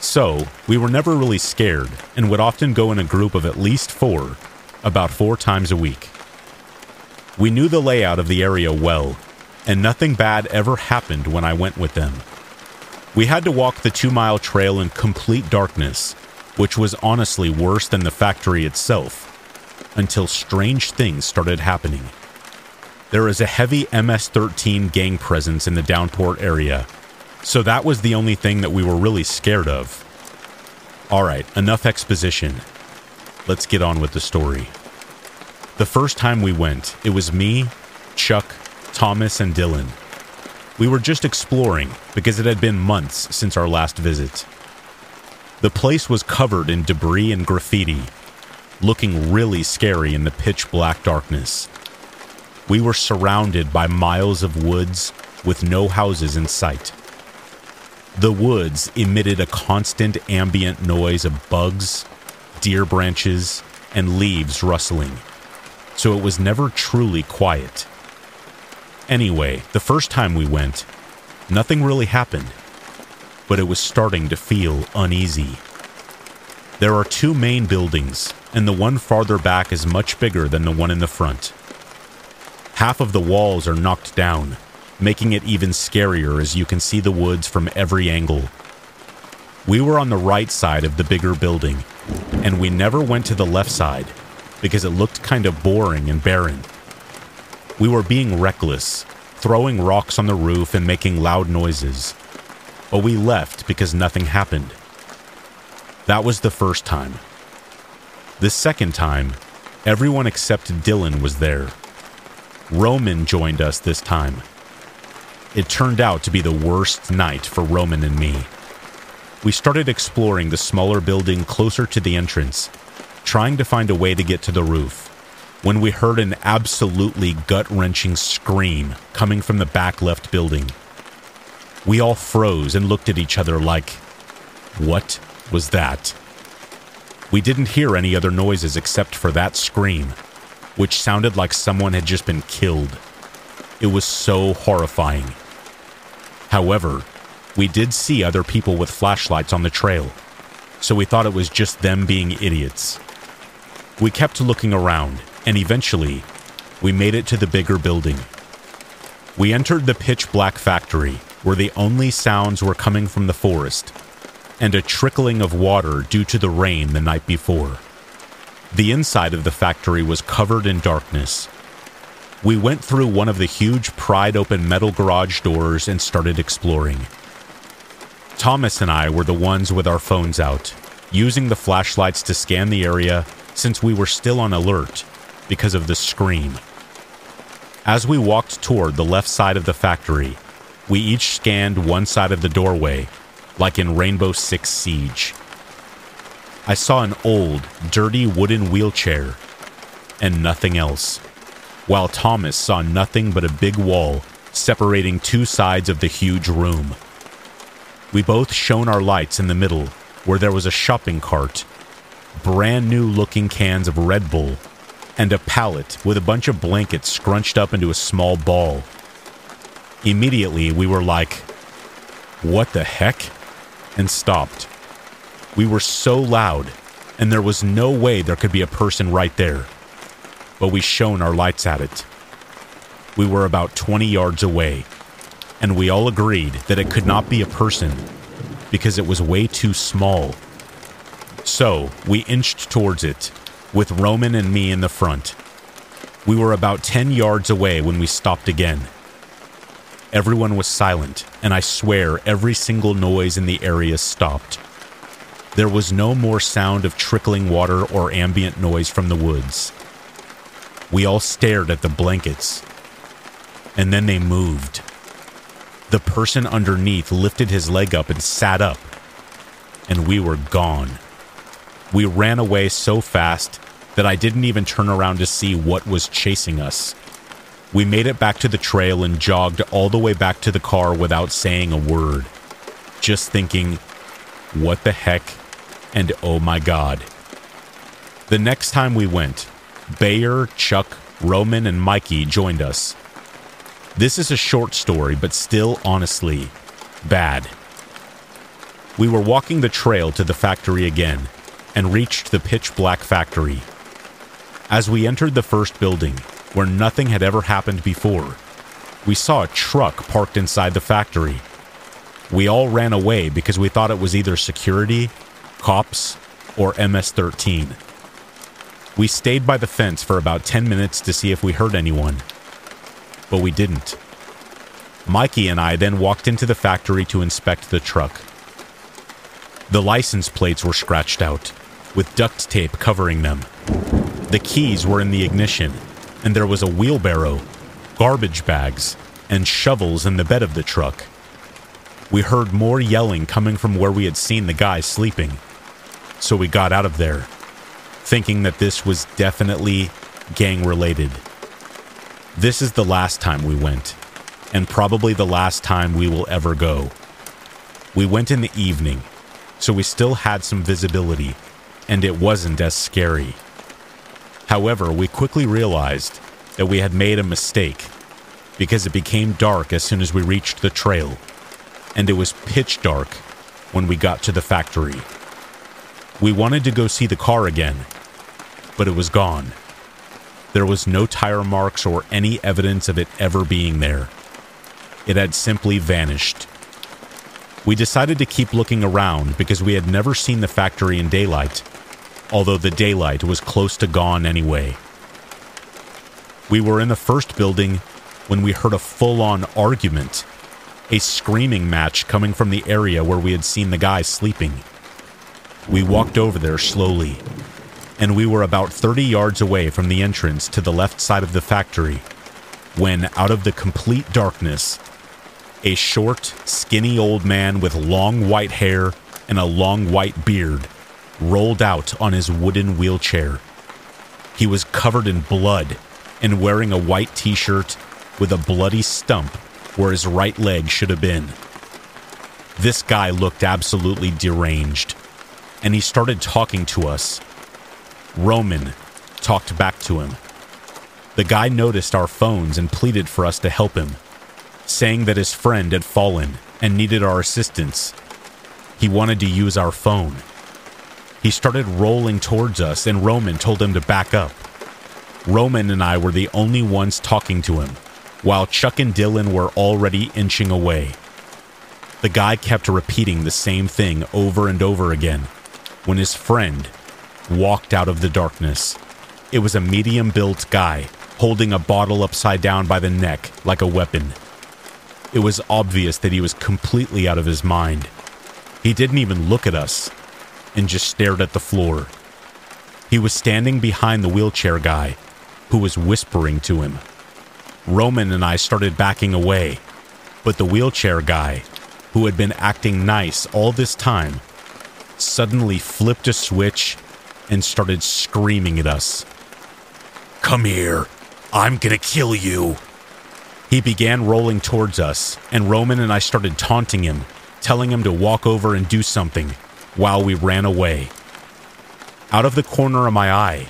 So, we were never really scared and would often go in a group of at least four, about four times a week. We knew the layout of the area well and nothing bad ever happened when I went with them. We had to walk the two mile trail in complete darkness, which was honestly worse than the factory itself, until strange things started happening. There is a heavy MS 13 gang presence in the downport area, so that was the only thing that we were really scared of. Alright, enough exposition. Let's get on with the story. The first time we went, it was me, Chuck, Thomas, and Dylan. We were just exploring because it had been months since our last visit. The place was covered in debris and graffiti, looking really scary in the pitch black darkness. We were surrounded by miles of woods with no houses in sight. The woods emitted a constant ambient noise of bugs, deer branches, and leaves rustling, so it was never truly quiet. Anyway, the first time we went, nothing really happened, but it was starting to feel uneasy. There are two main buildings, and the one farther back is much bigger than the one in the front. Half of the walls are knocked down, making it even scarier as you can see the woods from every angle. We were on the right side of the bigger building, and we never went to the left side because it looked kind of boring and barren. We were being reckless, throwing rocks on the roof and making loud noises. But we left because nothing happened. That was the first time. The second time, everyone except Dylan was there. Roman joined us this time. It turned out to be the worst night for Roman and me. We started exploring the smaller building closer to the entrance, trying to find a way to get to the roof when we heard an absolutely gut wrenching scream coming from the back left building. We all froze and looked at each other like, what was that? We didn't hear any other noises except for that scream, which sounded like someone had just been killed. It was so horrifying. However, we did see other people with flashlights on the trail, so we thought it was just them being idiots. We kept looking around and eventually, we made it to the bigger building. We entered the pitch black factory, where the only sounds were coming from the forest and a trickling of water due to the rain the night before. The inside of the factory was covered in darkness. We went through one of the huge pried open metal garage doors and started exploring. Thomas and I were the ones with our phones out, using the flashlights to scan the area since we were still on alert because of the scream. As we walked toward the left side of the factory, we each scanned one side of the doorway, like in Rainbow Six Siege. I saw an old, dirty wooden wheelchair and nothing else, while Thomas saw nothing but a big wall separating two sides of the huge room. We both shone our lights in the middle, where there was a shopping cart, brand new looking cans of Red Bull, and a pallet with a bunch of blankets scrunched up into a small ball. Immediately, we were like, What the heck? and stopped. We were so loud, and there was no way there could be a person right there. But we shone our lights at it. We were about 20 yards away, and we all agreed that it could not be a person because it was way too small. So we inched towards it with Roman and me in the front. We were about 10 yards away when we stopped again. Everyone was silent, and I swear every single noise in the area stopped. There was no more sound of trickling water or ambient noise from the woods. We all stared at the blankets, and then they moved. The person underneath lifted his leg up and sat up, and we were gone. We ran away so fast that I didn't even turn around to see what was chasing us. We made it back to the trail and jogged all the way back to the car without saying a word. Just thinking, what the heck? And oh my god. The next time we went, Bayer, Chuck, Roman, and Mikey joined us. This is a short story, but still, honestly, bad. We were walking the trail to the factory again and reached the pitch black factory. As we entered the first building, where nothing had ever happened before, we saw a truck parked inside the factory. We all ran away because we thought it was either security, cops, or MS 13. We stayed by the fence for about 10 minutes to see if we heard anyone. but we didn't. Mikey and I then walked into the factory to inspect the truck. The license plates were scratched out, with duct tape covering them. The keys were in the ignition, and there was a wheelbarrow, garbage bags, and shovels in the bed of the truck. We heard more yelling coming from where we had seen the guy sleeping, so we got out of there, thinking that this was definitely gang related. This is the last time we went, and probably the last time we will ever go. We went in the evening, so we still had some visibility, and it wasn't as scary. However, we quickly realized that we had made a mistake because it became dark as soon as we reached the trail, and it was pitch dark when we got to the factory. We wanted to go see the car again, but it was gone. There was no tire marks or any evidence of it ever being there. It had simply vanished. We decided to keep looking around because we had never seen the factory in daylight, although the daylight was close to gone anyway. We were in the first building when we heard a full on argument, a screaming match coming from the area where we had seen the guy sleeping. We walked over there slowly, and we were about 30 yards away from the entrance to the left side of the factory when, out of the complete darkness, a short, skinny old man with long white hair and a long white beard rolled out on his wooden wheelchair. He was covered in blood and wearing a white t shirt with a bloody stump where his right leg should have been. This guy looked absolutely deranged, and he started talking to us. Roman talked back to him. The guy noticed our phones and pleaded for us to help him saying that his friend had fallen and needed our assistance. He wanted to use our phone. He started rolling towards us, and Roman told him to back up. Roman and I were the only ones talking to him, while Chuck and Dylan were already inching away. The guy kept repeating the same thing over and over again when his friend walked out of the darkness. It was a medium built guy holding a bottle upside down by the neck like a weapon. It was obvious that he was completely out of his mind. He didn't even look at us and just stared at the floor. He was standing behind the wheelchair guy, who was whispering to him. Roman and I started backing away, but the wheelchair guy, who had been acting nice all this time, suddenly flipped a switch and started screaming at us. Come here! I'm gonna kill you! He began rolling towards us, and Roman and I started taunting him, telling him to walk over and do something, while we ran away. Out of the corner of my eye,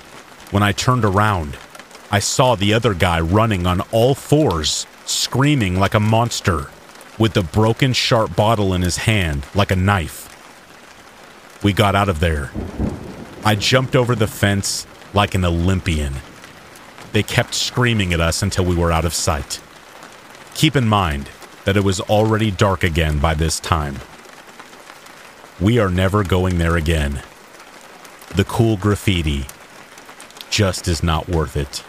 when I turned around, I saw the other guy running on all fours, screaming like a monster, with the broken sharp bottle in his hand like a knife. We got out of there. I jumped over the fence like an Olympian. They kept screaming at us until we were out of sight. Keep in mind that it was already dark again by this time. We are never going there again. The cool graffiti just is not worth it.